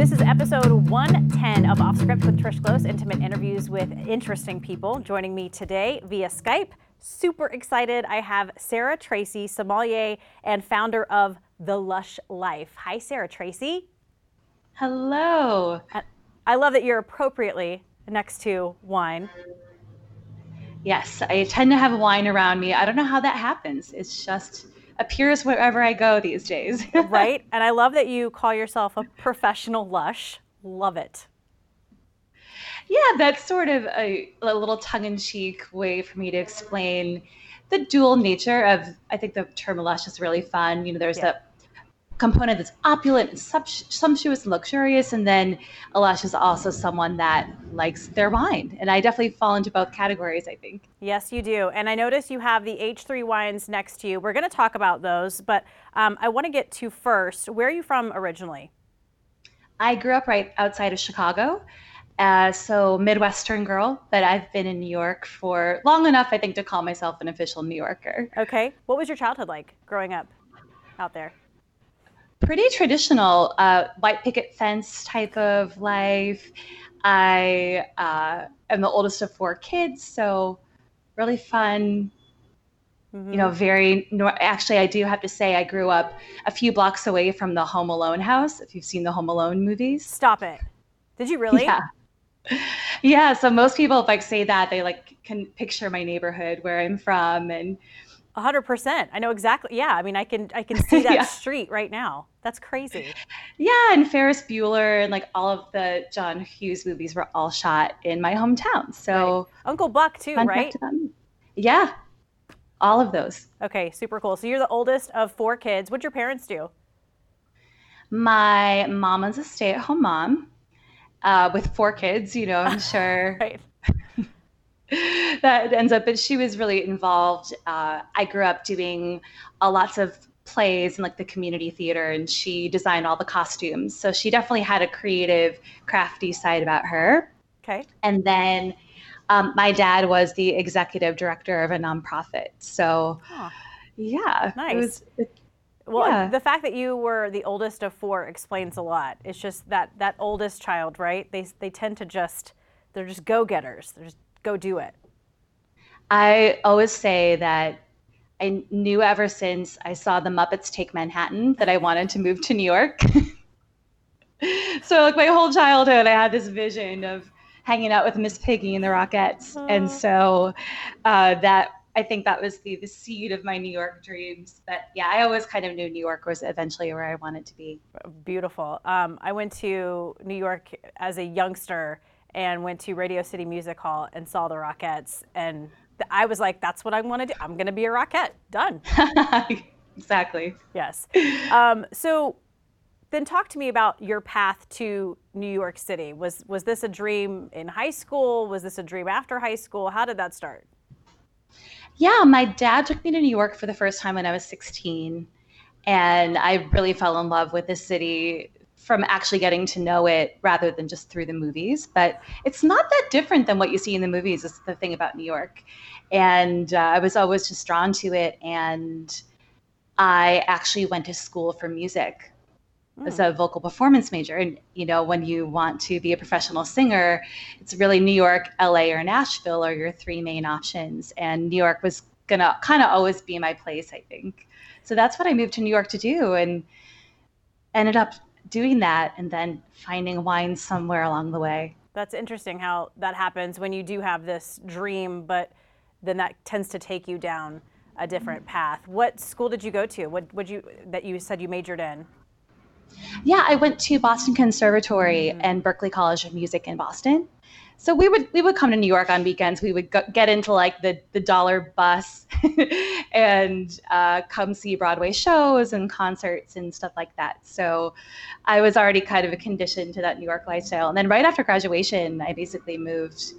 This is episode 110 of Off Script with Trish Close, intimate interviews with interesting people. Joining me today via Skype, super excited. I have Sarah Tracey, sommelier and founder of The Lush Life. Hi, Sarah Tracey. Hello. I love that you're appropriately next to wine. Yes, I tend to have wine around me. I don't know how that happens. It's just appears wherever I go these days. right? And I love that you call yourself a professional lush. Love it. Yeah, that's sort of a, a little tongue in cheek way for me to explain the dual nature of, I think the term lush is really fun. You know, there's yeah. a component that's opulent and sumptuous and luxurious. And then Lush is also someone that likes their wine. And I definitely fall into both categories, I think. Yes, you do. And I notice you have the H3 wines next to you. We're going to talk about those, but um, I want to get to first, where are you from originally? I grew up right outside of Chicago. Uh, so Midwestern girl, but I've been in New York for long enough, I think, to call myself an official New Yorker. Okay. What was your childhood like growing up out there? Pretty traditional uh, white picket fence type of life. I uh, am the oldest of four kids, so really fun. Mm-hmm. You know, mm-hmm. very actually, I do have to say, I grew up a few blocks away from the Home Alone house. If you've seen the Home Alone movies, stop it. Did you really? Yeah. Yeah. So most people, if I say that, they like can picture my neighborhood where I'm from and hundred percent. I know exactly. Yeah, I mean, I can I can see that yeah. street right now. That's crazy. Yeah, and Ferris Bueller and like all of the John Hughes movies were all shot in my hometown. So right. Uncle Buck too, right? To yeah, all of those. Okay, super cool. So you're the oldest of four kids. What'd your parents do? My mom was a stay-at-home mom uh, with four kids. You know, I'm sure. right that ends up, but she was really involved. Uh, I grew up doing uh, lots of plays and like the community theater, and she designed all the costumes. So she definitely had a creative, crafty side about her. Okay. And then um, my dad was the executive director of a nonprofit. So, huh. yeah, nice. It was, it, well, yeah. the fact that you were the oldest of four explains a lot. It's just that that oldest child, right? They they tend to just they're just go getters. They're just go do it? I always say that I knew ever since I saw the Muppets take Manhattan that I wanted to move to New York. so, like my whole childhood, I had this vision of hanging out with Miss Piggy and the Rockettes, and so uh, that I think that was the the seed of my New York dreams. But yeah, I always kind of knew New York was eventually where I wanted to be. Beautiful. Um, I went to New York as a youngster and went to Radio City Music Hall and saw the Rockettes. And I was like, that's what I want to do. I'm going to be a Rockette. Done. exactly. Yes. Um, so then talk to me about your path to New York City. Was, was this a dream in high school? Was this a dream after high school? How did that start? Yeah, my dad took me to New York for the first time when I was 16. And I really fell in love with the city from actually getting to know it rather than just through the movies. But it's not that different than what you see in the movies. Is the thing about New York, and uh, I was always just drawn to it. And I actually went to school for music mm. as a vocal performance major. And you know, when you want to be a professional singer, it's really New York, LA, or Nashville are your three main options. And New York was gonna kind of always be my place, I think. So that's what I moved to New York to do, and ended up doing that and then finding wine somewhere along the way. That's interesting how that happens when you do have this dream, but then that tends to take you down a different path. What school did you go to? What would you that you said you majored in? Yeah, I went to Boston Conservatory mm-hmm. and Berklee College of Music in Boston so we would we would come to New York on weekends. We would go, get into like the the dollar bus and uh, come see Broadway shows and concerts and stuff like that. So I was already kind of a condition to that New York lifestyle. And then right after graduation, I basically moved,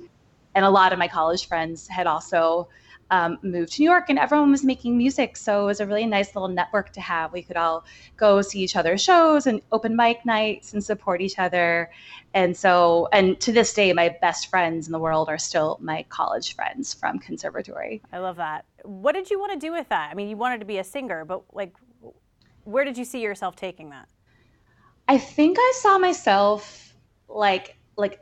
and a lot of my college friends had also um, moved to New York and everyone was making music. So it was a really nice little network to have. We could all go see each other's shows and open mic nights and support each other. And so, and to this day, my best friends in the world are still my college friends from conservatory. I love that. What did you want to do with that? I mean, you wanted to be a singer, but like, where did you see yourself taking that? I think I saw myself like like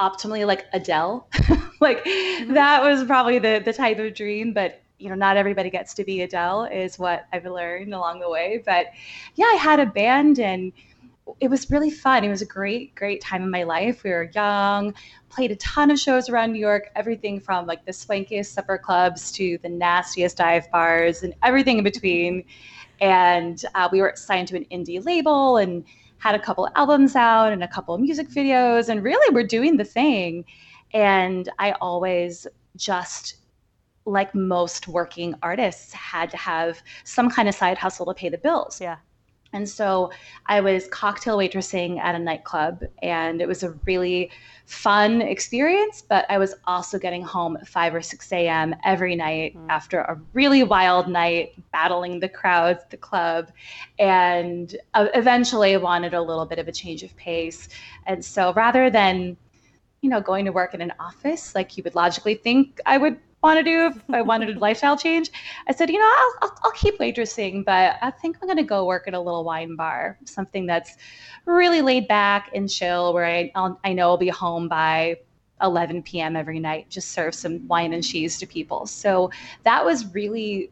optimally like Adele. like mm-hmm. that was probably the the type of dream, but you know, not everybody gets to be Adele is what I've learned along the way. But yeah, I had a band and it was really fun. It was a great, great time in my life. We were young, played a ton of shows around New York, everything from like the swankiest supper clubs to the nastiest dive bars and everything in between. And uh, we were signed to an indie label and had a couple albums out and a couple music videos. And really, we're doing the thing. And I always just like most working artists had to have some kind of side hustle to pay the bills. Yeah. And so I was cocktail waitressing at a nightclub, and it was a really fun experience. But I was also getting home at 5 or 6 a.m. every night mm. after a really wild night, battling the crowds at the club. And uh, eventually I wanted a little bit of a change of pace. And so rather than you know, going to work in an office like you would logically think I would want to do if I wanted a lifestyle change. I said, you know, I'll, I'll, I'll keep waitressing, but I think I'm going to go work at a little wine bar, something that's really laid back and chill, where I, I'll, I know I'll be home by 11 p.m. every night, just serve some wine and cheese to people. So that was really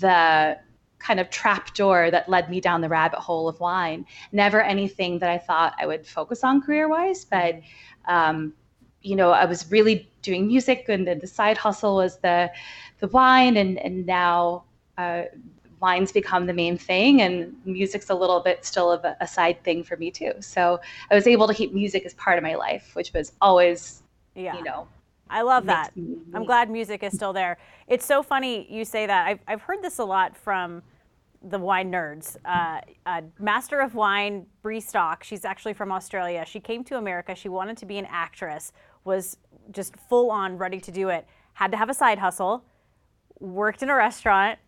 the kind of trap door that led me down the rabbit hole of wine. Never anything that I thought I would focus on career wise, but um, you know, I was really doing music, and then the side hustle was the the wine, and and now uh, wine's become the main thing, and music's a little bit still of a, a side thing for me too. So I was able to keep music as part of my life, which was always, yeah. you know, I love that. I'm glad music is still there. It's so funny you say that. I've, I've heard this a lot from the wine nerds. Uh, uh, Master of Wine, Bree Stock, she's actually from Australia. She came to America. She wanted to be an actress, was just full on ready to do it. Had to have a side hustle, worked in a restaurant.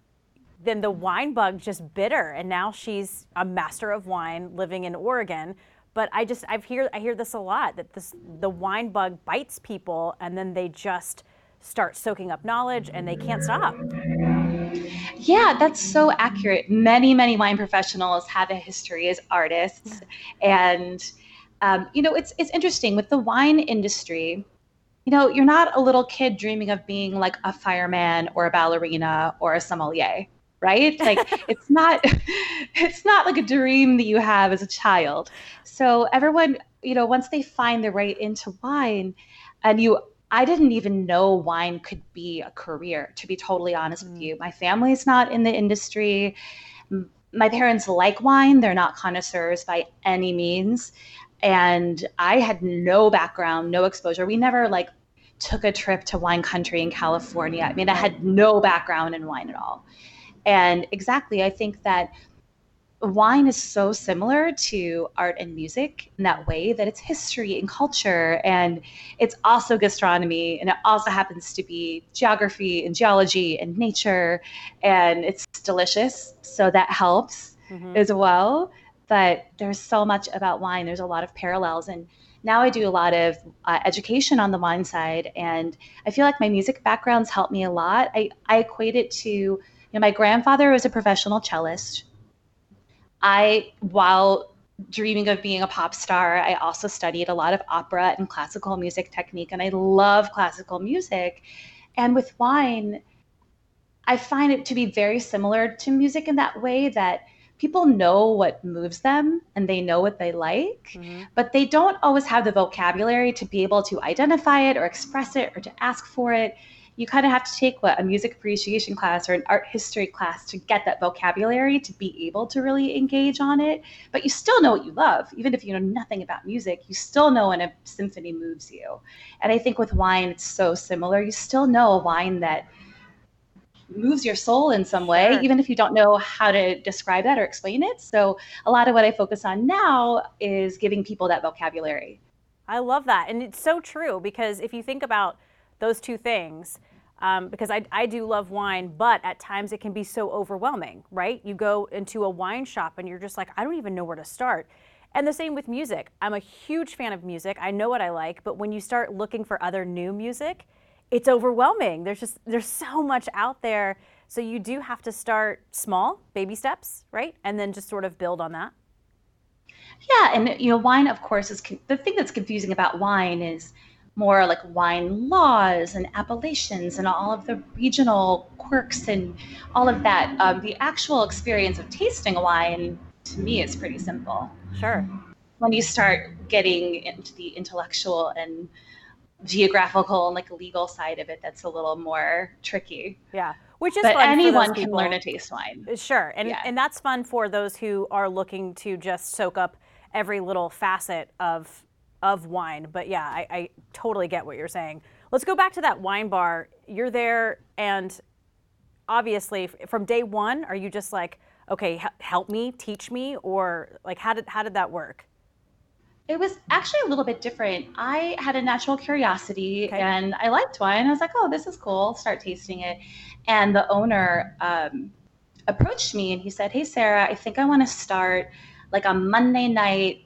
Then the wine bug just bit her, and now she's a master of wine living in Oregon. But I just I've hear I hear this a lot that this the wine bug bites people, and then they just start soaking up knowledge and they can't stop. Yeah, that's so accurate. Many, many wine professionals have a history as artists, and um, you know, it's it's interesting with the wine industry. You know, you're not a little kid dreaming of being like a fireman or a ballerina or a sommelier, right? Like it's not it's not like a dream that you have as a child. So everyone, you know, once they find their way into wine, and you I didn't even know wine could be a career, to be totally honest mm. with you. My family's not in the industry. My parents like wine, they're not connoisseurs by any means and I had no background, no exposure. We never like took a trip to wine country in California. I mean, I had no background in wine at all. And exactly, I think that wine is so similar to art and music in that way that it's history and culture and it's also gastronomy and it also happens to be geography and geology and nature and it's delicious so that helps mm-hmm. as well but there's so much about wine. There's a lot of parallels. And now I do a lot of uh, education on the wine side. And I feel like my music backgrounds help me a lot. I, I equate it to, you know, my grandfather was a professional cellist. I, while dreaming of being a pop star, I also studied a lot of opera and classical music technique. And I love classical music. And with wine, I find it to be very similar to music in that way that people know what moves them and they know what they like, mm-hmm. but they don't always have the vocabulary to be able to identify it or express it or to ask for it. You kind of have to take what a music appreciation class or an art history class to get that vocabulary to be able to really engage on it. But you still know what you love, even if you know nothing about music. You still know when a symphony moves you. And I think with wine, it's so similar. You still know a wine that moves your soul in some way, sure. even if you don't know how to describe that or explain it. So, a lot of what I focus on now is giving people that vocabulary. I love that. And it's so true because if you think about those two things, um, because I, I do love wine, but at times it can be so overwhelming, right? You go into a wine shop and you're just like, I don't even know where to start. And the same with music. I'm a huge fan of music. I know what I like, but when you start looking for other new music, it's overwhelming. There's just there's so much out there. So you do have to start small, baby steps, right? And then just sort of build on that. Yeah, and you know, wine, of course, is con- the thing that's confusing about wine is more like wine laws and appellations and all of the regional quirks and all of that. Um, the actual experience of tasting a wine, to me, is pretty simple. Sure. When you start getting into the intellectual and geographical and like legal side of it, that's a little more tricky. Yeah which is but anyone can learn to taste wine. Uh, sure, and yeah. and that's fun for those who are looking to just soak up every little facet of of wine. But yeah, I, I totally get what you're saying. Let's go back to that wine bar. You're there, and obviously, from day one, are you just like, okay, help me, teach me, or like how did how did that work? It was actually a little bit different. I had a natural curiosity okay. and I liked wine. I was like, oh, this is cool. Start tasting it. And the owner um, approached me and he said, hey, Sarah, I think I want to start like on Monday night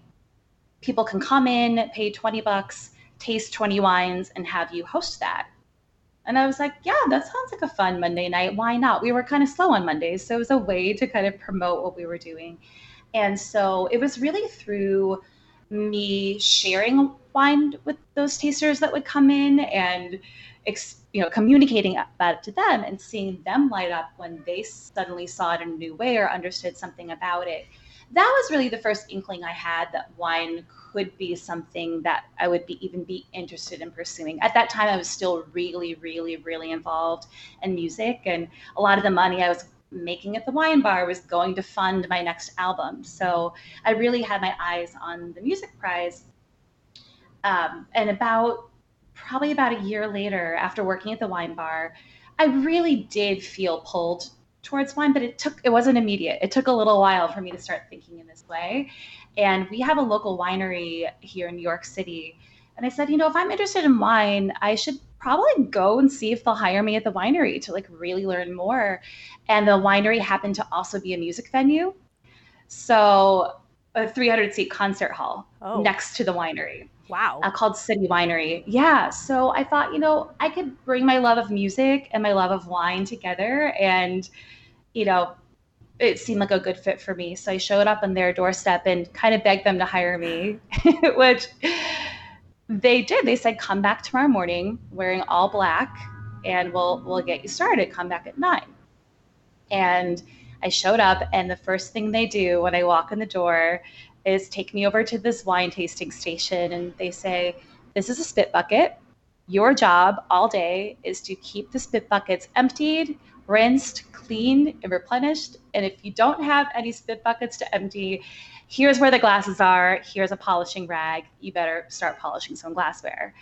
people can come in, pay 20 bucks, taste 20 wines, and have you host that. And I was like, yeah, that sounds like a fun Monday night. Why not? We were kind of slow on Mondays. So it was a way to kind of promote what we were doing. And so it was really through me sharing wine with those tasters that would come in and you know communicating about it to them and seeing them light up when they suddenly saw it in a new way or understood something about it that was really the first inkling I had that wine could be something that I would be even be interested in pursuing. At that time, I was still really, really, really involved in music, and a lot of the money I was making at the wine bar was going to fund my next album. So I really had my eyes on the music prize. Um, and about probably about a year later, after working at the wine bar, I really did feel pulled towards wine, but it took it wasn't immediate. It took a little while for me to start thinking in this way. And we have a local winery here in New York City. And I said, you know, if I'm interested in wine, I should probably go and see if they'll hire me at the winery to like really learn more. And the winery happened to also be a music venue. So a 300 seat concert hall oh. next to the winery. Wow. Uh, called City Winery. Yeah. So I thought, you know, I could bring my love of music and my love of wine together. And, you know, it seemed like a good fit for me. So I showed up on their doorstep and kind of begged them to hire me, which they did. They said, come back tomorrow morning wearing all black and we'll we'll get you started. Come back at nine. And I showed up and the first thing they do when I walk in the door is take me over to this wine tasting station and they say, This is a spit bucket. Your job all day is to keep the spit buckets emptied, rinsed, cleaned, and replenished. And if you don't have any spit buckets to empty, here's where the glasses are. Here's a polishing rag. You better start polishing some glassware.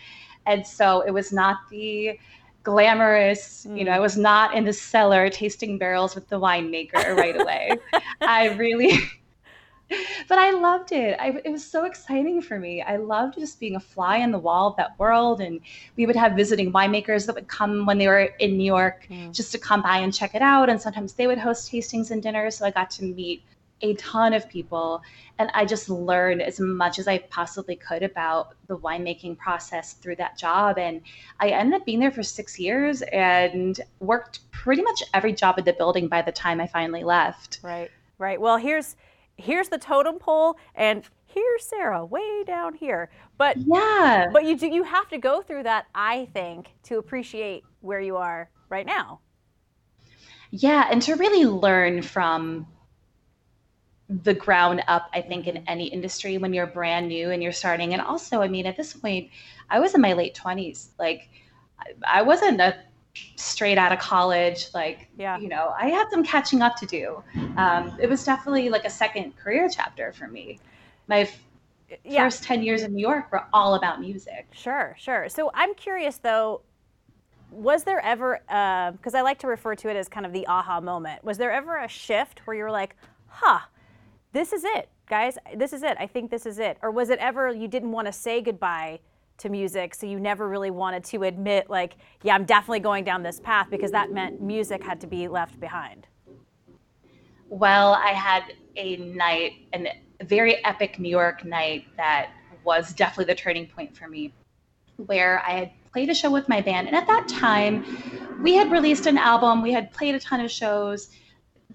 And so it was not the glamorous, you know, I mm. was not in the cellar tasting barrels with the winemaker right away. I really but I loved it. I, it was so exciting for me. I loved just being a fly in the wall of that world. And we would have visiting winemakers that would come when they were in New York mm. just to come by and check it out. And sometimes they would host tastings and dinners. So I got to meet a ton of people. And I just learned as much as I possibly could about the winemaking process through that job. And I ended up being there for six years and worked pretty much every job at the building by the time I finally left. Right, right. Well, here's here's the totem pole and here's Sarah way down here. But yeah, but you do you have to go through that, I think, to appreciate where you are right now. Yeah, and to really learn from the ground up, I think, in any industry when you're brand new and you're starting. And also, I mean, at this point, I was in my late 20s. Like, I wasn't a straight out of college like yeah. you know i had some catching up to do um, it was definitely like a second career chapter for me my f- yeah. first 10 years in new york were all about music sure sure so i'm curious though was there ever because uh, i like to refer to it as kind of the aha moment was there ever a shift where you were like huh this is it guys. This is it. I think this is it. Or was it ever you didn't want to say goodbye to music so you never really wanted to admit like yeah i'm definitely going down this path because that meant music had to be left behind? Well i had a night a very epic new york night that was definitely the turning point for me where i had played a show with my band and at that time we had released an album we had played a ton of shows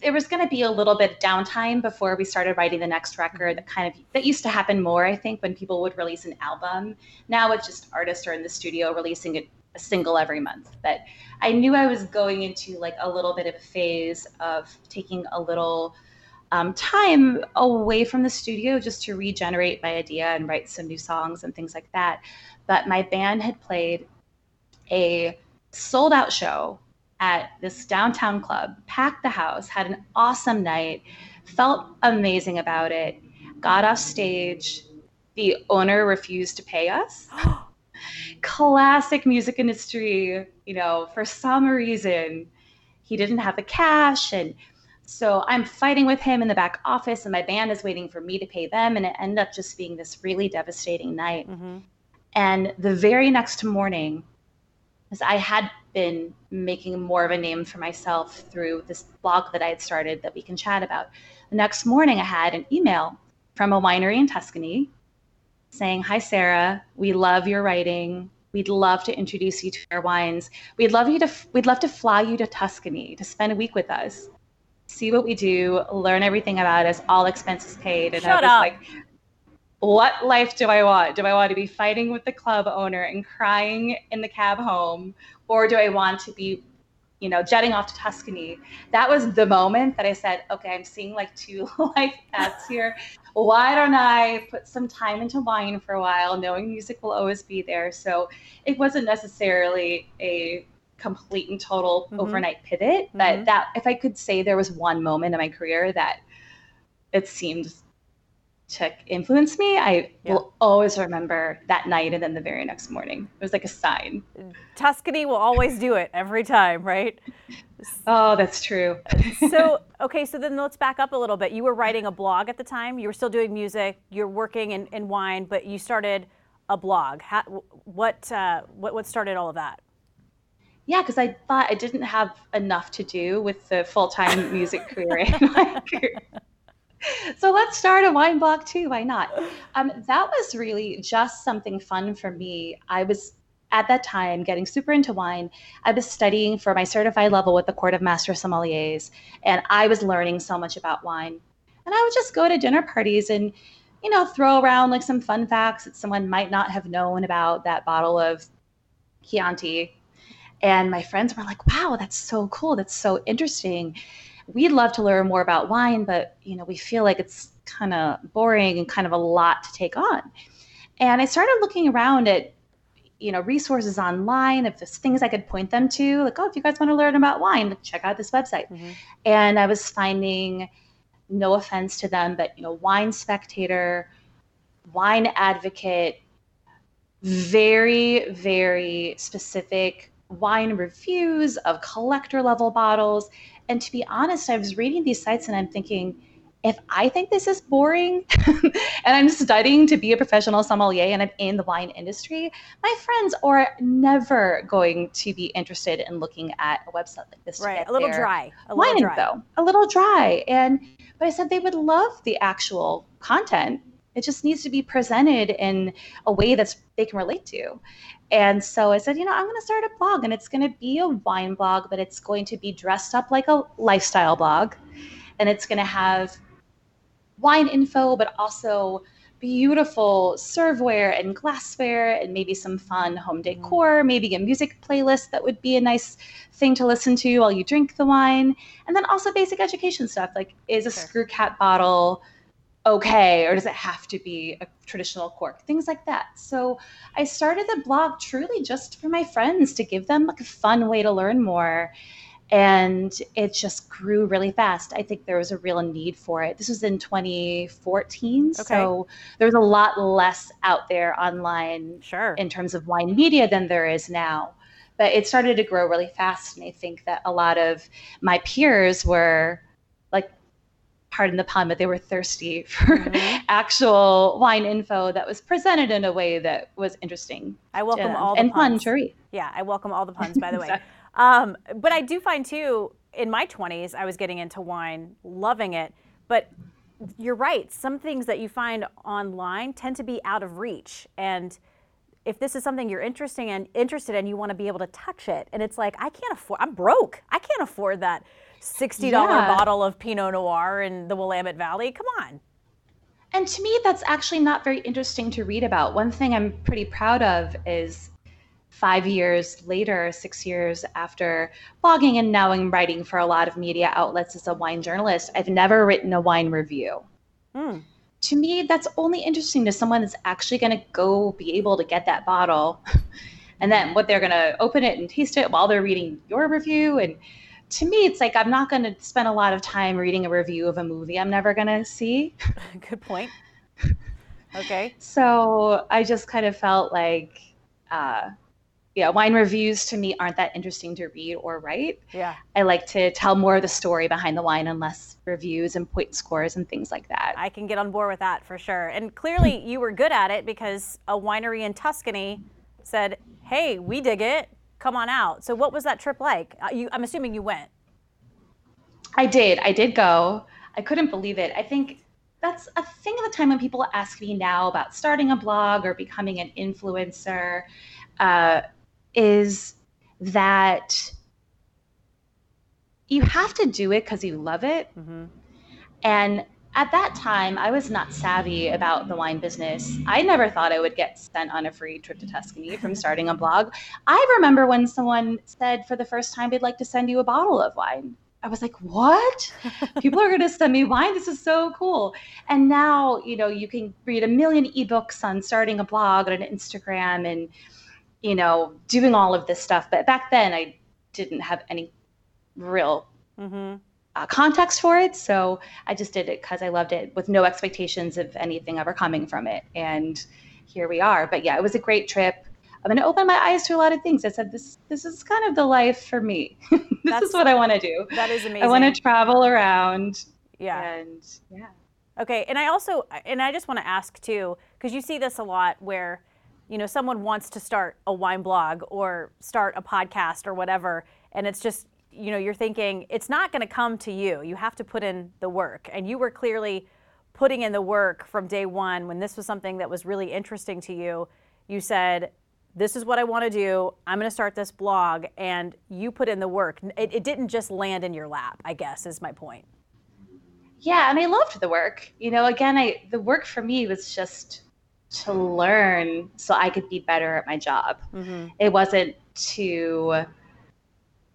there was going to be a little bit of downtime before we started writing the next record that kind of that used to happen more i think when people would release an album. Now it's just artists are in the studio releasing a, a single every month. But i knew i was going into like a little bit of a phase of taking a little um, time away from the studio just to regenerate my idea and write some new songs and things like that. But my band had played a sold out show at this downtown club, packed the house, had an awesome night, felt amazing about it, got off stage. The owner refused to pay us. Classic music industry, you know, for some reason, he didn't have the cash. And so I'm fighting with him in the back office, and my band is waiting for me to pay them. And it ended up just being this really devastating night. Mm-hmm. And the very next morning, as I had been making more of a name for myself through this blog that I had started that we can chat about. The next morning, I had an email from a winery in Tuscany saying, Hi, Sarah, we love your writing. We'd love to introduce you to our wines. We'd love you to we'd love to fly you to Tuscany to spend a week with us. See what we do, learn everything about us, all expenses paid. And Shut I was up. like, what life do I want? Do I want to be fighting with the club owner and crying in the cab home? Or do I want to be, you know, jetting off to Tuscany? That was the moment that I said, okay, I'm seeing like two life paths here. Why don't I put some time into wine for a while, knowing music will always be there? So it wasn't necessarily a complete and total mm-hmm. overnight pivot, but mm-hmm. that if I could say there was one moment in my career that it seemed to influence me, I yeah. will always remember that night and then the very next morning. It was like a sign. Tuscany will always do it every time, right? Oh, that's true. so, okay, so then let's back up a little bit. You were writing a blog at the time. You were still doing music. You're working in, in wine, but you started a blog. How, what, uh, what, what started all of that? Yeah, because I thought I didn't have enough to do with the full time music career in my career so let's start a wine blog too. Why not? Um, that was really just something fun for me. I was at that time getting super into wine. I was studying for my certified level with the Court of Master Sommeliers, and I was learning so much about wine. And I would just go to dinner parties and, you know, throw around like some fun facts that someone might not have known about that bottle of Chianti. And my friends were like, wow, that's so cool. That's so interesting we'd love to learn more about wine, but you know, we feel like it's kind of boring and kind of a lot to take on. And I started looking around at you know resources online if there's things i could point them to like oh if you guys want to learn about wine check out this website mm-hmm. and i was finding no offense to them but you know wine spectator wine advocate very very specific wine reviews of collector level bottles and to be honest, I was reading these sites and I'm thinking, if I think this is boring and I'm studying to be a professional sommelier and I'm in the wine industry, my friends are never going to be interested in looking at a website like this. Right, a little dry. A wine little dry. info, a little dry. And but I said they would love the actual content. It just needs to be presented in a way that's they can relate to. And so I said, you know, I'm going to start a blog and it's going to be a wine blog, but it's going to be dressed up like a lifestyle blog. And it's going to have wine info, but also beautiful serveware and glassware and maybe some fun home decor, maybe a music playlist that would be a nice thing to listen to while you drink the wine. And then also basic education stuff like is a sure. screw cap bottle okay or does it have to be a traditional cork? Things like that. So i started the blog truly just for my friends to give them like a fun way to learn more. And it just grew really fast. I think there was a real need for it. This was in 2014 okay. so was a lot less out there online sure. in terms of wine media than there is now. But it started to grow really fast and i think that a lot of my peers were pardon the pun, but they were thirsty for mm-hmm. actual wine info that was presented in a way that was interesting. I welcome all the and puns. fun to read. Yeah, I welcome all the puns, by the way. Um, but I do find too, in my 20s, I was getting into wine, loving it. But you're right, some things that you find online tend to be out of reach. And if this is something you're interested in, interested in, you want to be able to touch it. And it's like, I can't afford, I'm broke. I can't afford that. $60 yeah. bottle of Pinot Noir in the Willamette Valley. Come on. And to me, that's actually not very interesting to read about. One thing I'm pretty proud of is five years later, six years after blogging and now I'm writing for a lot of media outlets as a wine journalist, I've never written a wine review. Mm. To me, that's only interesting to someone that's actually going to go be able to get that bottle and then what they're going to open it and taste it while they're reading your review. And to me, it's like I'm not going to spend a lot of time reading a review of a movie I'm never going to see. Good point. Okay. so I just kind of felt like, uh, yeah, wine reviews to me aren't that interesting to read or write. Yeah. I like to tell more of the story behind the wine and less reviews and point scores and things like that. I can get on board with that for sure. And clearly you were good at it because a winery in Tuscany said, "Hey, we dig it. Come on out." So what was that trip like? Uh, you, I'm assuming you went. I did. I did go. I couldn't believe it. I think that's a thing of the time when people ask me now about starting a blog or becoming an influencer. Uh, is that you have to do it because you love it. Mm-hmm. And at that time, I was not savvy about the wine business. I never thought I would get sent on a free trip to Tuscany from starting a blog. I remember when someone said for the first time they'd like to send you a bottle of wine. I was like, what? People are going to send me wine. This is so cool. And now, you know, you can read a million ebooks on starting a blog and an Instagram and you know, doing all of this stuff. But back then, I didn't have any real mm-hmm. Uh, context for it. So I just did it because I loved it with no expectations of anything ever coming from it. And here we are. But yeah, it was a great trip. I'm going to open my eyes to a lot of things. I said, this, this is kind of the life for me. this That's, is what I want to do. That is amazing. I want to travel around. Yeah. And yeah. Okay. And I also, and I just want to ask too, because you see this a lot where, you know, someone wants to start a wine blog or start a podcast or whatever, and it's just, you know, you're thinking it's not going to come to you. You have to put in the work. And you were clearly putting in the work from day one when this was something that was really interesting to you. You said, this is what I want to do. I'm going to start this blog. And you put in the work. It, it, didn't just land in your lap, I guess, is my point. Yeah. And I loved the work. You know, again, I, the work for me was just to learn so I could be better at my job. Mm-hmm. It wasn't to,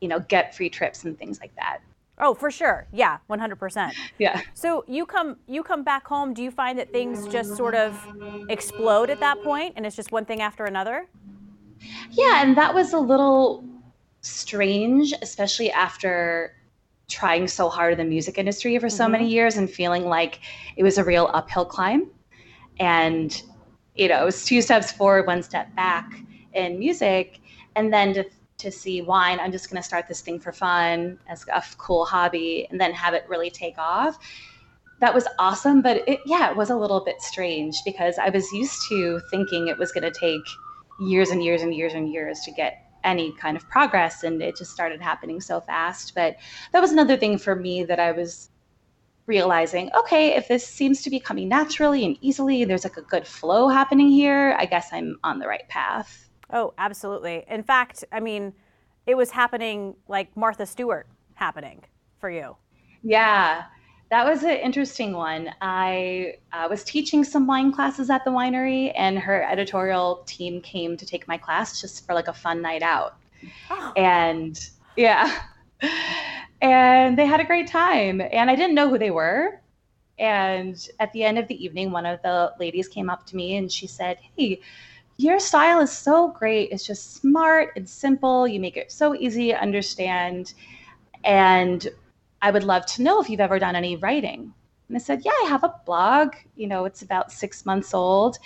you know, get free trips and things like that. Oh, for sure. Yeah, 100%. Yeah. So you come you come back home, do you find that things just sort of explode at that point and it's just one thing after another? Yeah, and that was a little strange, especially after trying so hard in the music industry for so mm-hmm. many years and feeling like it was a real uphill climb. And you know, it was two steps forward, one step back in music. And then to, to see wine, I'm just going to start this thing for fun as a cool hobby and then have it really take off. That was awesome. But it, yeah, it was a little bit strange because I was used to thinking it was going to take years and years and years and years to get any kind of progress and it just started happening so fast but that was another thing for me that i was realizing, okay, if this seems to be coming naturally and easily, there's like a good flow happening here, I guess I'm on the right path. Oh, absolutely. In fact, I mean, it was happening like Martha Stewart happening for you. Yeah, that was an interesting one. I uh, was teaching some wine classes at the winery, and her editorial team came to take my class just for like a fun night out. Oh. And yeah and they had a great time. And I didn't know who they were. And at the end of the evening, one of the ladies came up to me and she said, Hey, your style is so great. It's just smart and simple. You make it so easy to understand. And I would love to know if you've ever done any writing. And I said, Yeah, I have a blog. You know, it's about six months old.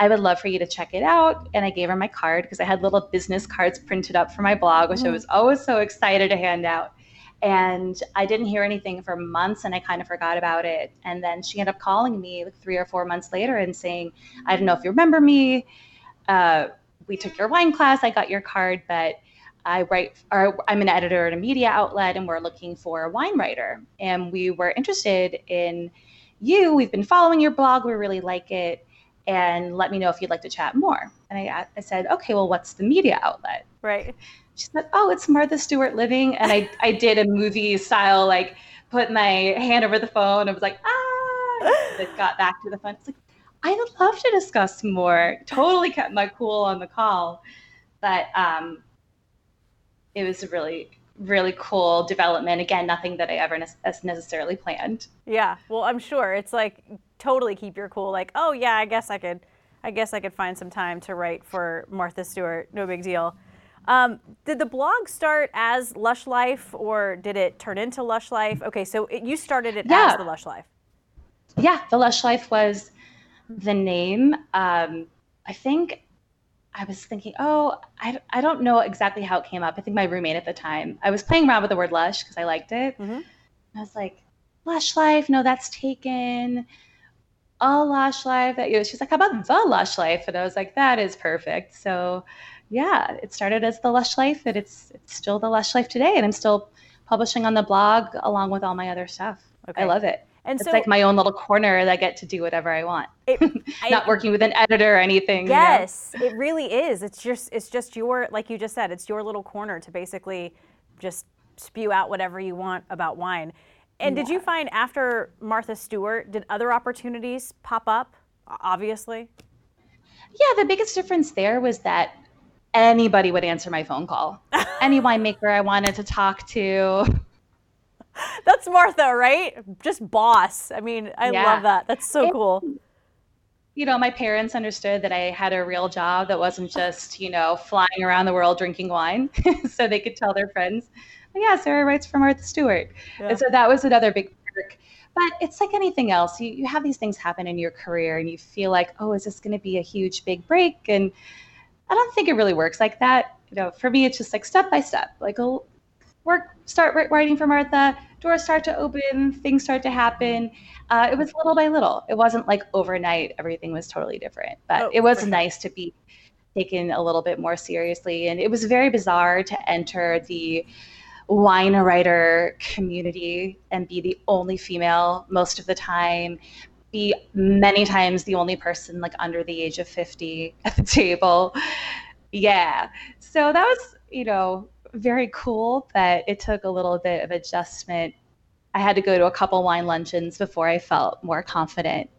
I would love for you to check it out. And I gave her my card because I had little business cards printed up for my blog, which mm-hmm. I was always so excited to hand out. And I didn't hear anything for months and I kind of forgot about it. And then she ended up calling me like three or four months later and saying, I don't know if you remember me. Uh, we took your wine class, I got your card, but I write, or I'm an editor at a media outlet and we're looking for a wine writer. And we were interested in you. We've been following your blog, we really like it. and let me know if you'd like to chat more. And I, I said, okay, well, what's the media outlet? Right. She said, oh, it's Martha Stewart Living. And I, I did a movie style, like put my hand over the phone and was like, ah, it got back to the phone. It's like, I would love to discuss more. Totally kept my cool on the call. But um, it was a really, really cool development. Again, nothing that I ever ne- necessarily planned. Yeah. Well, I'm sure it's like totally keep your cool. Like, oh yeah, I guess I could, I guess I could find some time to write for Martha Stewart. No big deal. Um, did the blog start as Lush Life or did it turn into Lush Life? Okay, so it, you started it yeah. as the Lush Life. Yeah, the Lush Life was the name. Um, I think I was thinking, oh, I, I don't know exactly how it came up. I think my roommate at the time, I was playing around with the word lush because I liked it. Mm-hmm. I was like, Lush Life, no, that's taken a lush life that you she's like how about the lush life and i was like that is perfect so yeah it started as the lush life and it's it's still the lush life today and i'm still publishing on the blog along with all my other stuff okay. i love it and it's so, like my own little corner that I get to do whatever I want. It, Not I, working with an editor or anything. Yes, you know? it really is. It's just it's just your like you just said, it's your little corner to basically just spew out whatever you want about wine. And yeah. did you find after Martha Stewart, did other opportunities pop up? Obviously. Yeah, the biggest difference there was that anybody would answer my phone call. Any winemaker I wanted to talk to. That's Martha, right? Just boss. I mean, I yeah. love that. That's so and, cool. You know, my parents understood that I had a real job that wasn't just, you know, flying around the world drinking wine. so they could tell their friends oh, yeah, Sarah writes for Martha Stewart. Yeah. And so that was another big perk. But it's like anything else. You, you have these things happen in your career and you feel like, oh, is this going to be a huge big break? And I don't think it really works like that. You know, for me, it's just like step by step. Like, I'll work, start writing for Martha, doors start to open, things start to happen. Uh, it was little by little. It wasn't like overnight, everything was totally different. But oh, it was nice to be taken a little bit more seriously. And it was very bizarre to enter the wine writer community and be the only female most of the time be many times the only person like under the age of 50 at the table yeah so that was you know very cool but it took a little bit of adjustment. I had to go to a couple wine luncheons before i felt more confident.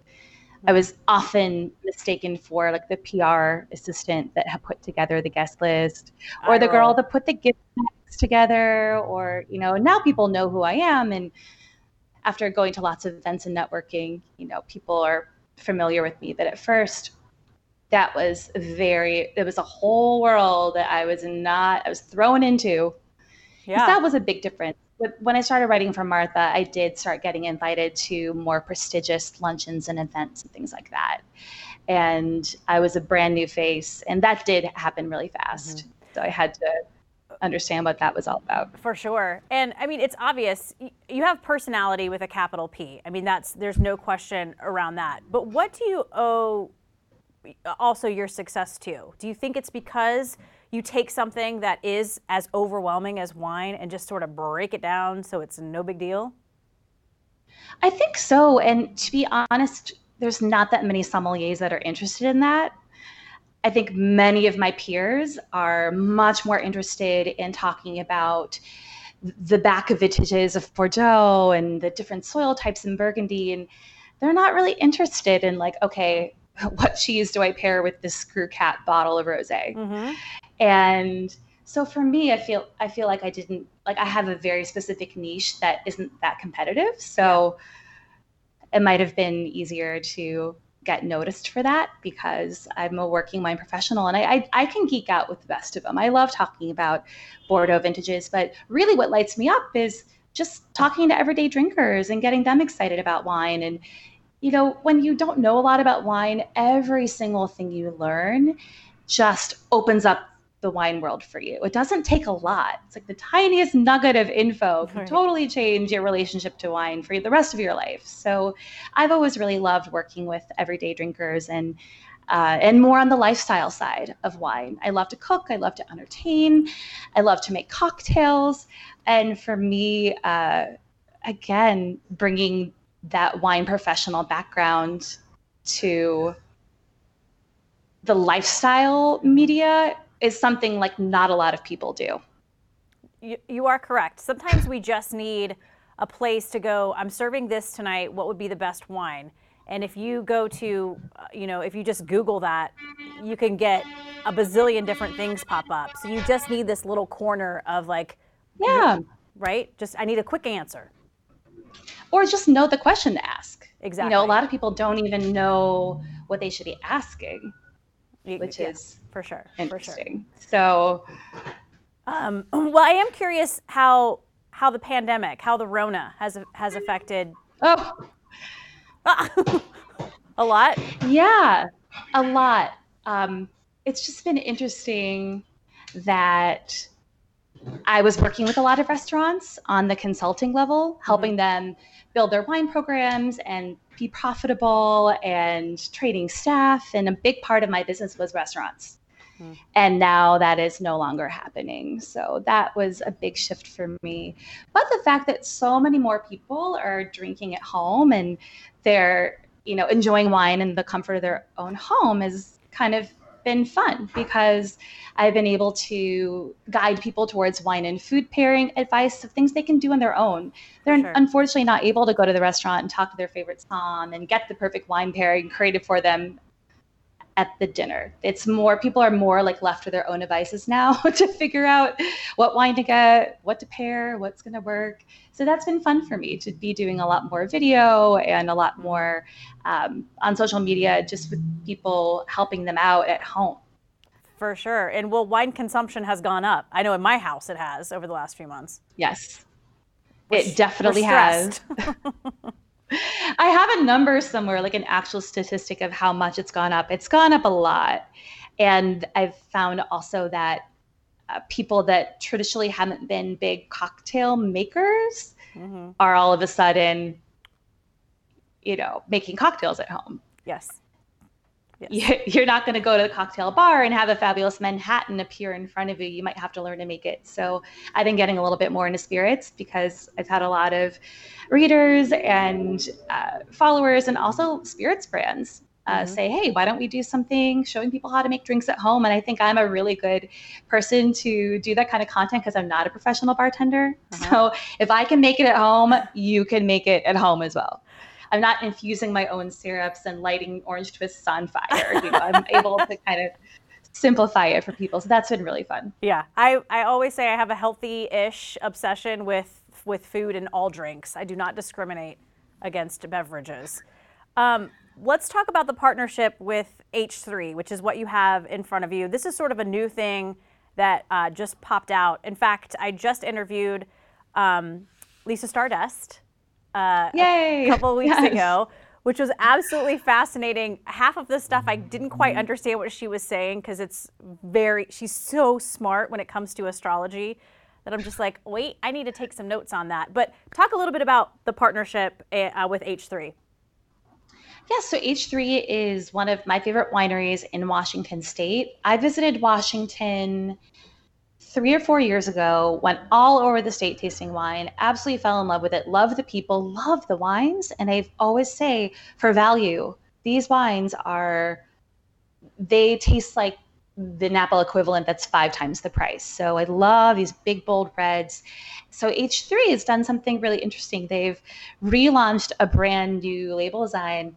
I was often mistaken for like the PR assistant that had put together the guest list or the girl that put the gift together or you know now people know who i am. And after going to lots of events and networking you know people are familiar with me but at first that was very it was a whole world that i was not i was thrown into yeah that was a big difference but when i started writing for martha i did start getting invited to more prestigious luncheons and events and things like that and i was a brand new face and that did happen really fast mm-hmm. so i had to understand what that was all about. For sure. And I mean, it's obvious you have personality with a capital P. I mean, that's there's no question around that. But what do you owe also your success too? Do you think it's because you take something that is as overwhelming as wine and just sort of break it down so it's no big deal? I think so. And to be honest, there's not that many sommeliers that are interested in that. I think many of my peers are much more interested in talking about the back of vintages of Bordeaux and the different soil types in Burgundy. And they're not really interested in, like, okay, what cheese do I pair with this screw cap bottle of rosé? Mm-hmm. And so for me, I feel I feel like I didn't like I have a very specific niche that isn't that competitive. So yeah. it might have been easier to get noticed for that because I'm a working wine professional and I, I, I, can geek out with the best of them. I love talking about Bordeaux vintages, but really what lights me up is just talking to everyday drinkers and getting them excited about wine. And, you know, when you don't know a lot about wine, every single thing you learn just opens up the wine world for you. It doesn't take a lot. It's like the tiniest nugget of info can right. totally change your relationship to wine for the rest of your life. So I've always really loved working with everyday drinkers and uh, and more on the lifestyle side of wine. I love to cook. I love to entertain. I love to make cocktails. And for me, uh, again, bringing that wine professional background to the lifestyle media is something like not a lot of people do. You, you are correct. Sometimes we just need a place to go. I'm serving this tonight. What would be the best wine? And if you go to, uh, you know, if you just Google that, you can get a bazillion different things pop up. So you just need this little corner of like, yeah, right? Just I need a quick answer. Or just know the question to ask. Exactly. You know, a lot of people don't even know what they should be asking, which yeah, is for sure interesting. For sure. So, um, well, I am curious how how the pandemic, how the Rona has has affected. Oh, a lot. Yeah, a lot. Um, it's just been interesting that I was working with a lot of restaurants on the consulting level, helping mm-hmm. them build their wine programs and be profitable and training staff. And a big part of my business was restaurants. Mm-hmm. And now that is no longer happening. So that was a big shift for me. But the fact that so many more people are drinking at home and they're, you know, enjoying wine in the comfort of their own home is kind of been fun because I've been able to guide people towards wine and food pairing advice of things they can do on their own. They're sure. unfortunately not able to go to the restaurant and talk to their favorite som and get the perfect wine pairing created for them at the dinner. It's more people are more like left to their own devices now to figure out what wine to get, what to pair, what's going to work. So that's been fun for me to be doing a lot more video and a lot more um, on social media, just with people helping them out at home. For sure. And well, wine consumption has gone up. I know in my house it has over the last few months. Yes. We're, it definitely has. I have a number somewhere, like an actual statistic of how much it's gone up. It's gone up a lot. And I've found also that uh, people that traditionally haven't been big cocktail makers mm-hmm. are all of a sudden, you know, making cocktails at home. Yes. Yes. You're not going to go to the cocktail bar and have a fabulous Manhattan appear in front of you. You might have to learn to make it. So I've been getting a little bit more into spirits because I've had a lot of readers and uh, followers and also spirits brands uh, mm-hmm. say, hey, why don't we do something showing people how to make drinks at home? And I think I'm a really good person to do that kind of content because I'm not a professional bartender. Uh-huh. So if I can make it at home, you can make it at home as well. I'm not infusing my own syrups and lighting orange twists on fire. You know, I'm able to kind of simplify it for people. So that's been really fun. Yeah. I, I always say I have a healthy ish obsession with with food and all drinks. I do not discriminate against beverages. Um, let's talk about the partnership with H3, which is what you have in front of you. This is sort of a new thing that uh, just popped out. In fact, I just interviewed um, Lisa Stardust uh, a couple of weeks yes. ago, which was absolutely fascinating. Half of the stuff I didn't quite understand what she was saying because it's very, she's so smart when it comes to astrology that I'm just like, wait, I need to take some notes on that. But talk a little bit about the partnership uh, with H3. Yeah, so H3 is one of my favorite wineries in Washington State. I visited Washington three or four years ago, went all over the state tasting wine, absolutely fell in love with it, love the people, love the wines. And I always say, for value, these wines are, they taste like the Napa equivalent that's five times the price. So I love these big, bold reds. So H3 has done something really interesting. They've relaunched a brand new label design.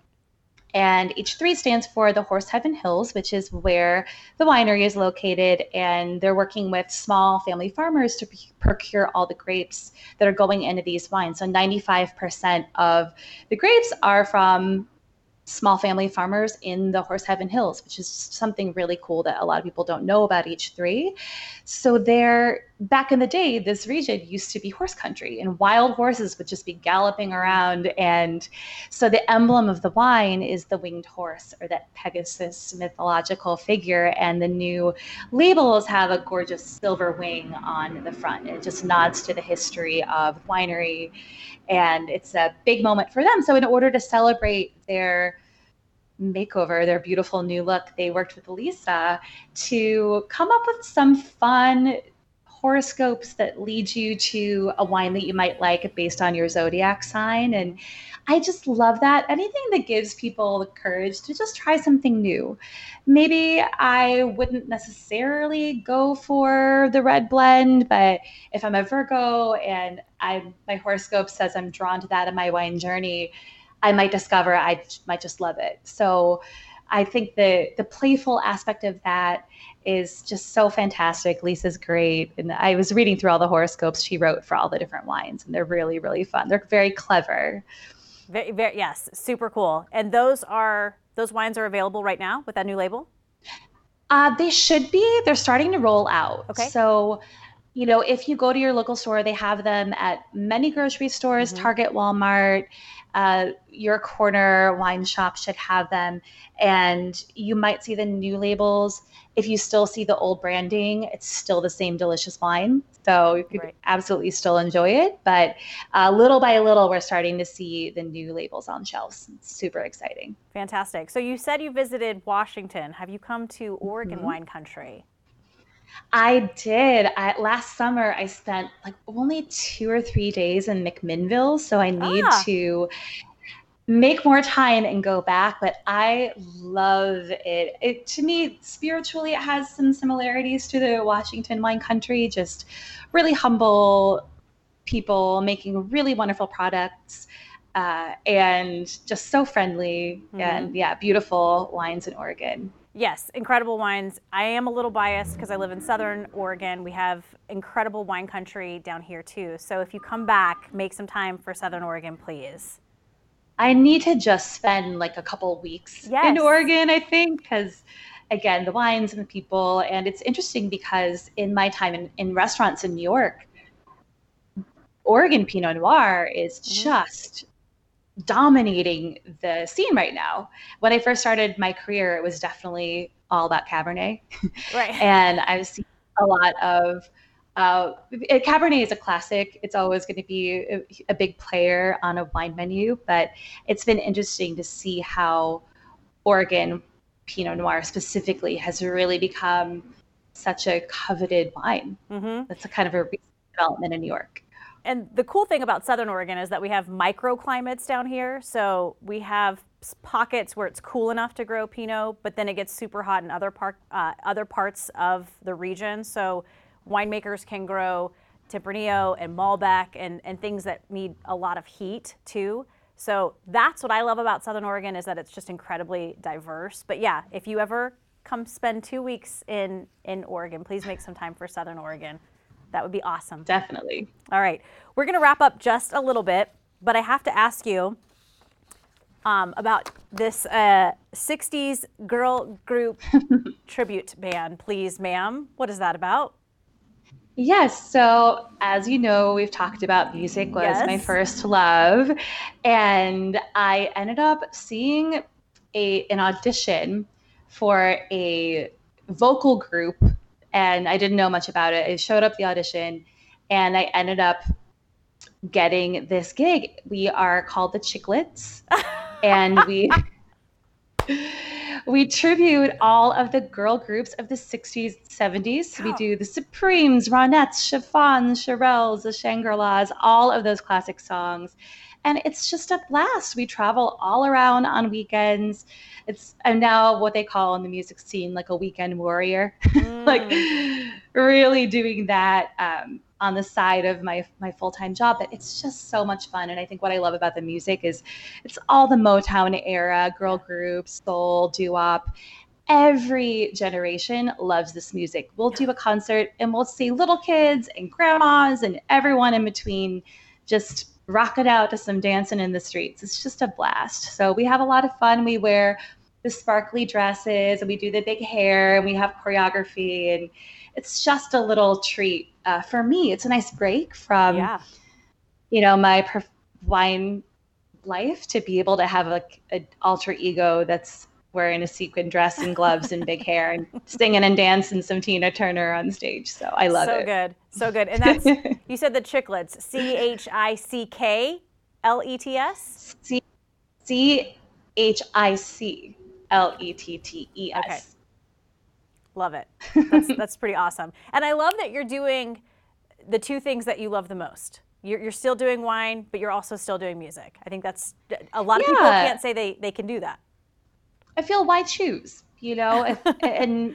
And H3 stands for the Horse Heaven Hills, which is where the winery is located. And they're working with small family farmers to procure all the grapes that are going into these wines. So 95% of the grapes are from small family farmers in the Horse Heaven Hills, which is something really cool that a lot of people don't know about H3. So there, back in the day, this region used to be horse country, and wild horses would just be galloping around. And so the emblem of the wine is the winged horse, or that Pegasus mythological figure. And the new labels have a gorgeous silver wing on the front. It just nods to the history of winery and it's a big moment for them. So, in order to celebrate their makeover, their beautiful new look, they worked with Lisa to come up with some fun horoscopes that lead you to a wine that you might like based on your zodiac sign. And I just love that. Anything that gives people the courage to just try something new. Maybe I wouldn't necessarily go for the red blend, but if I'm a Virgo and I my horoscope says I'm drawn to that in my wine journey, I might discover I might just love it. So I think the the playful aspect of that is just so fantastic. Lisa's great. And I was reading through all the horoscopes she wrote for all the different wines, and they're really, really fun. They're very clever. Very, very, yes, super cool. And those are those wines are available right now with that new label. Uh, they should be. They're starting to roll out. Okay. So, you know, if you go to your local store, they have them at many grocery stores, mm-hmm. Target, Walmart. Uh, your corner wine shop should have them, and you might see the new labels if you still see the old branding, it's still the same delicious wine. So you could right. absolutely still enjoy it. But uh, little by little, we're starting to see the new labels on shelves. It's super exciting. Fantastic. So you said you visited Washington. Have you come to Oregon mm-hmm. wine country? I did. I, last summer, I spent like only two or three days in McMinnville. So I need ah. to make more time and go back but i love it it to me spiritually it has some similarities to the washington wine country just really humble people making really wonderful products uh, and just so friendly mm-hmm. and yeah beautiful wines in oregon yes incredible wines i am a little biased because i live in southern oregon we have incredible wine country down here too so if you come back make some time for southern oregon please I need to just spend like a couple weeks yes. in Oregon, I think, because again, the wines and the people. And it's interesting because in my time in, in restaurants in New York, Oregon Pinot Noir is mm-hmm. just dominating the scene right now. When I first started my career, it was definitely all about Cabernet. Right. and I was seeing a lot of uh, Cabernet is a classic. It's always going to be a, a, big player on a wine menu, but it's been interesting to see how Oregon Pinot Noir specifically has really become such a coveted wine. Mm-hmm. That's a kind of a development in New York. And the cool thing about Southern Oregon is that we have microclimates down here. So we have pockets where it's cool enough to grow Pinot, but then it gets super hot in other uh, other parts of the region. So winemakers can grow Tempranillo and Malbec and, and things that need a lot of heat too. So that's what I love about Southern Oregon is that it's just incredibly diverse. But yeah, if you ever come spend two weeks in in Oregon, please make some time for Southern Oregon. That would be awesome. Definitely. All right, we're gonna wrap up just a little bit, but I have to ask you um, about this uh, 60s girl group tribute band, please, ma'am. What is that about? Yes. So, as you know, we've talked about music was yes. my first love. And I ended up seeing a, an audition for a vocal group. And I didn't know much about it. I showed up the audition and I ended up getting this gig. We are called the Chiclettes. and we. we tribute all of the girl groups of the 60s, 70s. We do the Supremes, Ronettes, Chiffons, Shirelles, the Shangri-Las, all of those classic songs. And it's just a blast. We travel all around on weekends. It's I'm now what they call in the music scene like a weekend warrior, mm. like really doing that. Um, on the side of my my full-time job but it's just so much fun and i think what i love about the music is it's all the motown era girl groups soul doo-wop every generation loves this music we'll do a concert and we'll see little kids and grandmas and everyone in between just rock it out to some dancing in the streets it's just a blast so we have a lot of fun we wear the sparkly dresses and we do the big hair and we have choreography and it's just a little treat uh, for me. It's a nice break from, yeah. you know, my perf- wine life to be able to have like an alter ego that's wearing a sequin dress and gloves and big hair and singing and dancing some Tina Turner on stage. So I love so it. So good. So good. And that's, you said the Chiclets, C H I C K L E T S? C H I C L E T T E S. Okay. Love it. That's, that's pretty awesome. And I love that you're doing the two things that you love the most. You're, you're still doing wine, but you're also still doing music. I think that's a lot of yeah. people can't say they, they can do that. I feel why choose, you know, if, and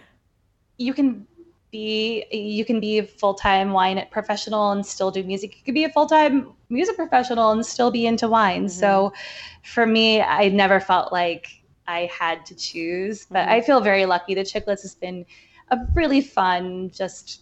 you can be you can be a full-time wine professional and still do music. You could be a full-time music professional and still be into wine. Mm-hmm. So for me, I never felt like I had to choose, but mm-hmm. I feel very lucky. The Chiclettes has been a really fun just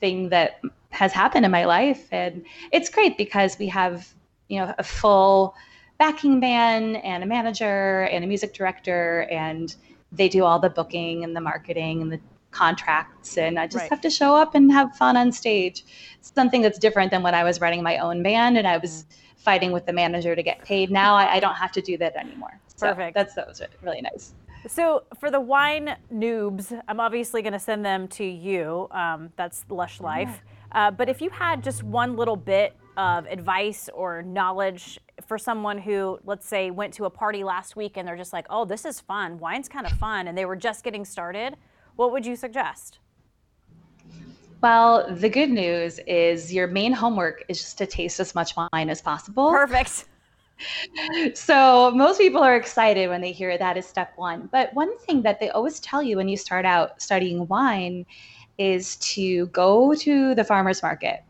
thing that has happened in my life and it's great because we have, you know, a full backing band and a manager and a music director and they do all the booking and the marketing and the contracts and I just right. have to show up and have fun on stage. It's something that's different than when I was running my own band and I was mm-hmm. fighting with the manager to get paid. Now I, I don't have to do that anymore. So Perfect. That's that was really nice. So for the wine noobs, I'm obviously going to send them to you. Um, that's Lush Life. Uh, but if you had just one little bit of advice or knowledge for someone who, let's say, went to a party last week and they're just like, oh, this is fun, wine's kind of fun, and they were just getting started, what would you suggest? Well, the good news is your main homework is just to taste as much wine as possible. Perfect. So, most people are excited when they hear that is step one. But one thing that they always tell you when you start out studying wine is to go to the farmer's market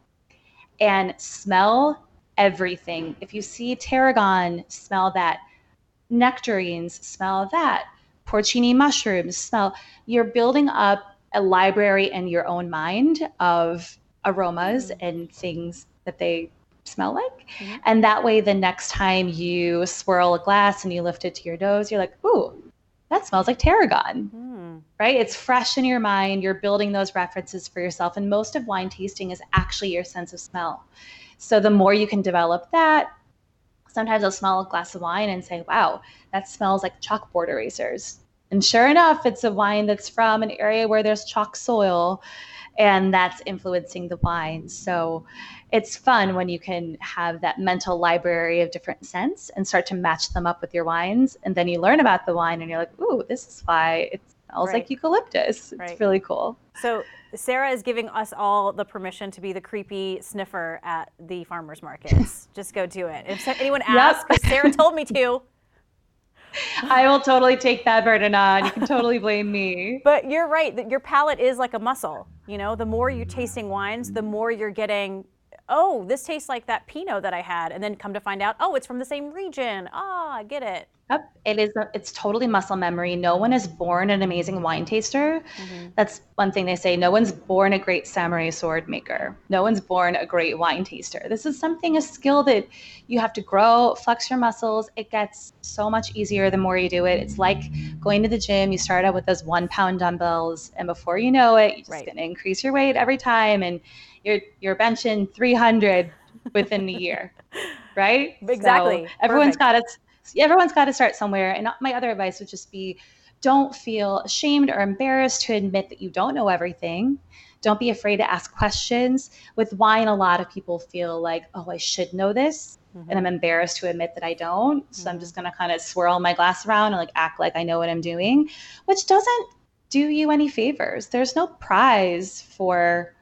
and smell everything. If you see tarragon, smell that. Nectarines, smell that. Porcini mushrooms, smell. You're building up a library in your own mind of aromas mm-hmm. and things that they smell like. Mm-hmm. And that way, the next time you swirl a glass and you lift it to your nose, you're like, ooh, that smells like tarragon. Mm. Right? It's fresh in your mind. You're building those references for yourself. And most of wine tasting is actually your sense of smell. So the more you can develop that, sometimes I'll smell a glass of wine and say, wow, that smells like chalkboard erasers. And sure enough, it's a wine that's from an area where there's chalk soil and that's influencing the wine. So it's fun when you can have that mental library of different scents and start to match them up with your wines. And then you learn about the wine and you're like, ooh, this is why it smells right. like eucalyptus. It's right. really cool. So Sarah is giving us all the permission to be the creepy sniffer at the farmers markets. Just go do it. If anyone asks, yep. Sarah told me to. I will totally take that burden on. You can totally blame me. But you're right. Your palate is like a muscle. You know, the more you're tasting wines, the more you're getting oh, this tastes like that Pinot that I had, and then come to find out, oh, it's from the same region. Ah, I get it. Yep, it is. It's totally muscle memory. No one is born an amazing wine taster. Mm-hmm. That's one thing they say. No one's born a great samurai sword maker. No one's born a great wine taster. This is something, a skill that you have to grow, flex your muscles. It gets so much easier the more you do it. It's like going to the gym. You start out with those one pound dumbbells, and before you know it, you're just right. going to increase your weight every time. And you're you're benching 300 within the year, right? Exactly. So everyone's got to everyone's got to start somewhere. And my other advice would just be, don't feel ashamed or embarrassed to admit that you don't know everything. Don't be afraid to ask questions. With wine, a lot of people feel like, oh, I should know this. Mm-hmm. And I'm embarrassed to admit that I don't. So mm-hmm. I'm just going to kind of swirl my glass around and like act like I know what I'm doing, which doesn't do you any favors. There's no prize for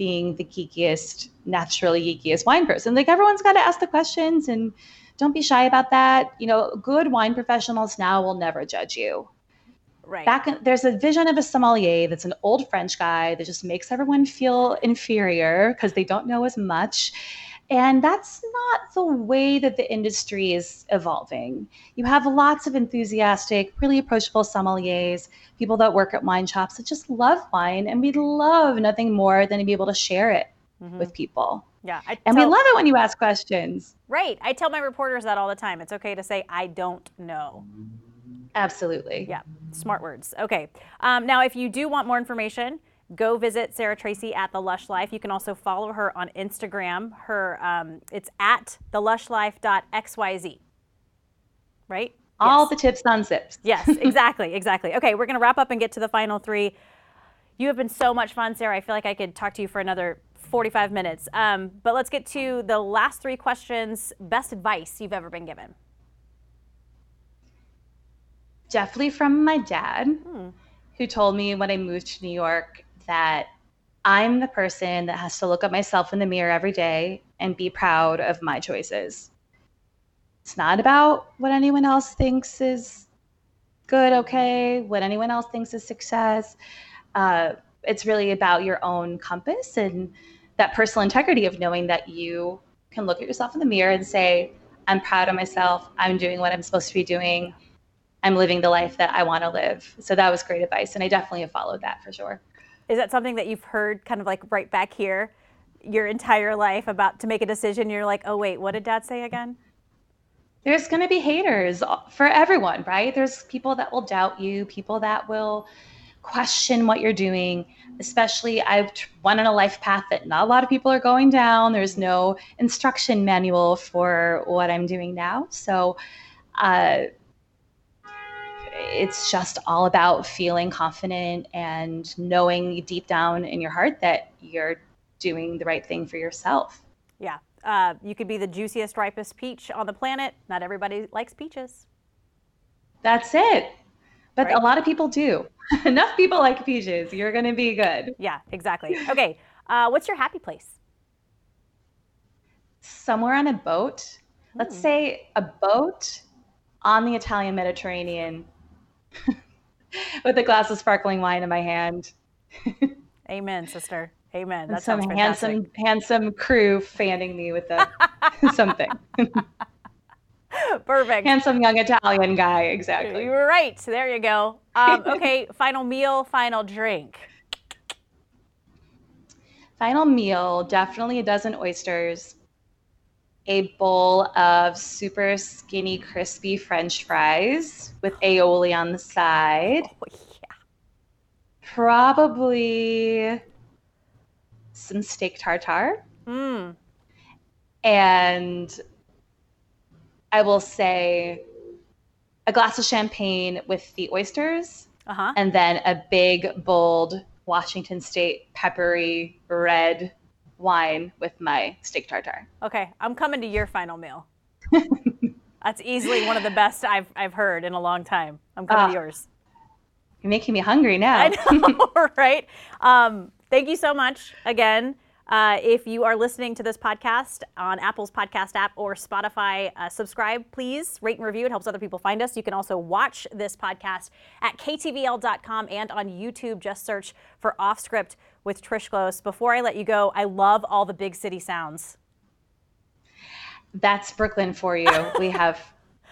being the geekiest, naturally geekiest wine person. Like everyone's got to ask the questions and don't be shy about that. You know, good wine professionals now will never judge you. Right. Back in, there's a vision of a sommelier that's an old French guy that just makes everyone feel inferior because they don't know as much. And that's not the way that the industry is evolving. You have lots of enthusiastic, really approachable sommeliers, people that work at wine shops that just love wine, and we love nothing more than to be able to share it mm-hmm. with people. Yeah. And we love it when you ask questions. Right. I tell my reporters that all the time. It's okay to say, I don't know. Absolutely. Yeah. Smart words. Okay. Um, now, if you do want more information, go visit Sarah Tracey at the Lush Life. You can also follow her on Instagram. Her um, it's at thelushlife.xyz. Right? All yes. the tips on zips. Yes, exactly, exactly. Okay, we're gonna wrap up and get to the final three. You have been so much fun, Sarah. I feel like I could talk to you for another 45 minutes. Um, but let's get to the last three questions. Best advice you've ever been given? Definitely from my dad, hmm. who told me when I moved to New York that I'm the person that has to look at myself in the mirror every day and be proud of my choices. It's not about what anyone else thinks is good, okay, what anyone else thinks is success. Uh, it's really about your own compass and that personal integrity of knowing that you can look at yourself in the mirror and say, I'm proud of myself. I'm doing what I'm supposed to be doing. I'm living the life that I want to live. So that was great advice. And I definitely have followed that for sure. Is that something that you've heard kind of like right back here your entire life about to make a decision? You're like, oh, wait, what did dad say again? There's going to be haters for everyone, right? There's people that will doubt you, people that will question what you're doing. Especially, I've went on a life path that not a lot of people are going down. There's no instruction manual for what I'm doing now. So, uh, it's just all about feeling confident and knowing deep down in your heart that you're doing the right thing for yourself. Yeah. Uh, you could be the juiciest, ripest peach on the planet. Not everybody likes peaches. That's it. But right? a lot of people do. Enough people like peaches. You're going to be good. Yeah, exactly. Okay. Uh, what's your happy place? Somewhere on a boat. Let's hmm. say a boat on the Italian Mediterranean with a glass of sparkling wine in my hand. Amen, sister. Amen. That some handsome, handsome crew fanning me with a, something. Perfect. Handsome young Italian guy, exactly. You're right. There you go. Um, okay, final meal, final drink. Final meal, definitely a dozen oysters, a bowl of super skinny, crispy French fries with aioli on the side. Oh, yeah. Probably some steak tartare. Mm. And I will say a glass of champagne with the oysters. Uh-huh. And then a big, bold Washington State peppery red wine with my steak tartare. Okay, I'm coming to your final meal. That's easily one of the best I've I've heard in a long time. I'm coming uh, to ah. yours. You're making me hungry now. I know, right? Um, thank you so much again. Uh, if you are listening to this podcast on Apple's podcast app or Spotify, uh, subscribe, please. Rate and review. It helps other people find us. You can also watch this podcast at ktvl.com and on YouTube. Just search for Offscript with Trish Glose. Before I let you go, I love all the big city sounds. That's Brooklyn for you. we have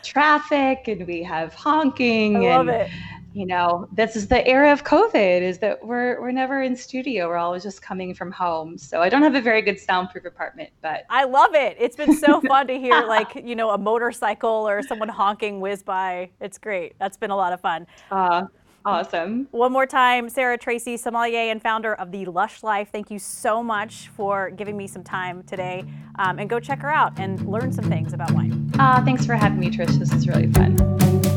traffic and we have honking. I love and, it you know this is the era of covid is that we're we're never in studio we're always just coming from home so i don't have a very good soundproof apartment but i love it it's been so fun to hear like you know a motorcycle or someone honking whiz by it's great that's been a lot of fun uh, awesome. One more time sarah tracey sommelier and founder of the lush life. Thank you so much for giving me some time today um, and go check her out and learn some things about wine. Uh, thanks for having me trish. This is really fun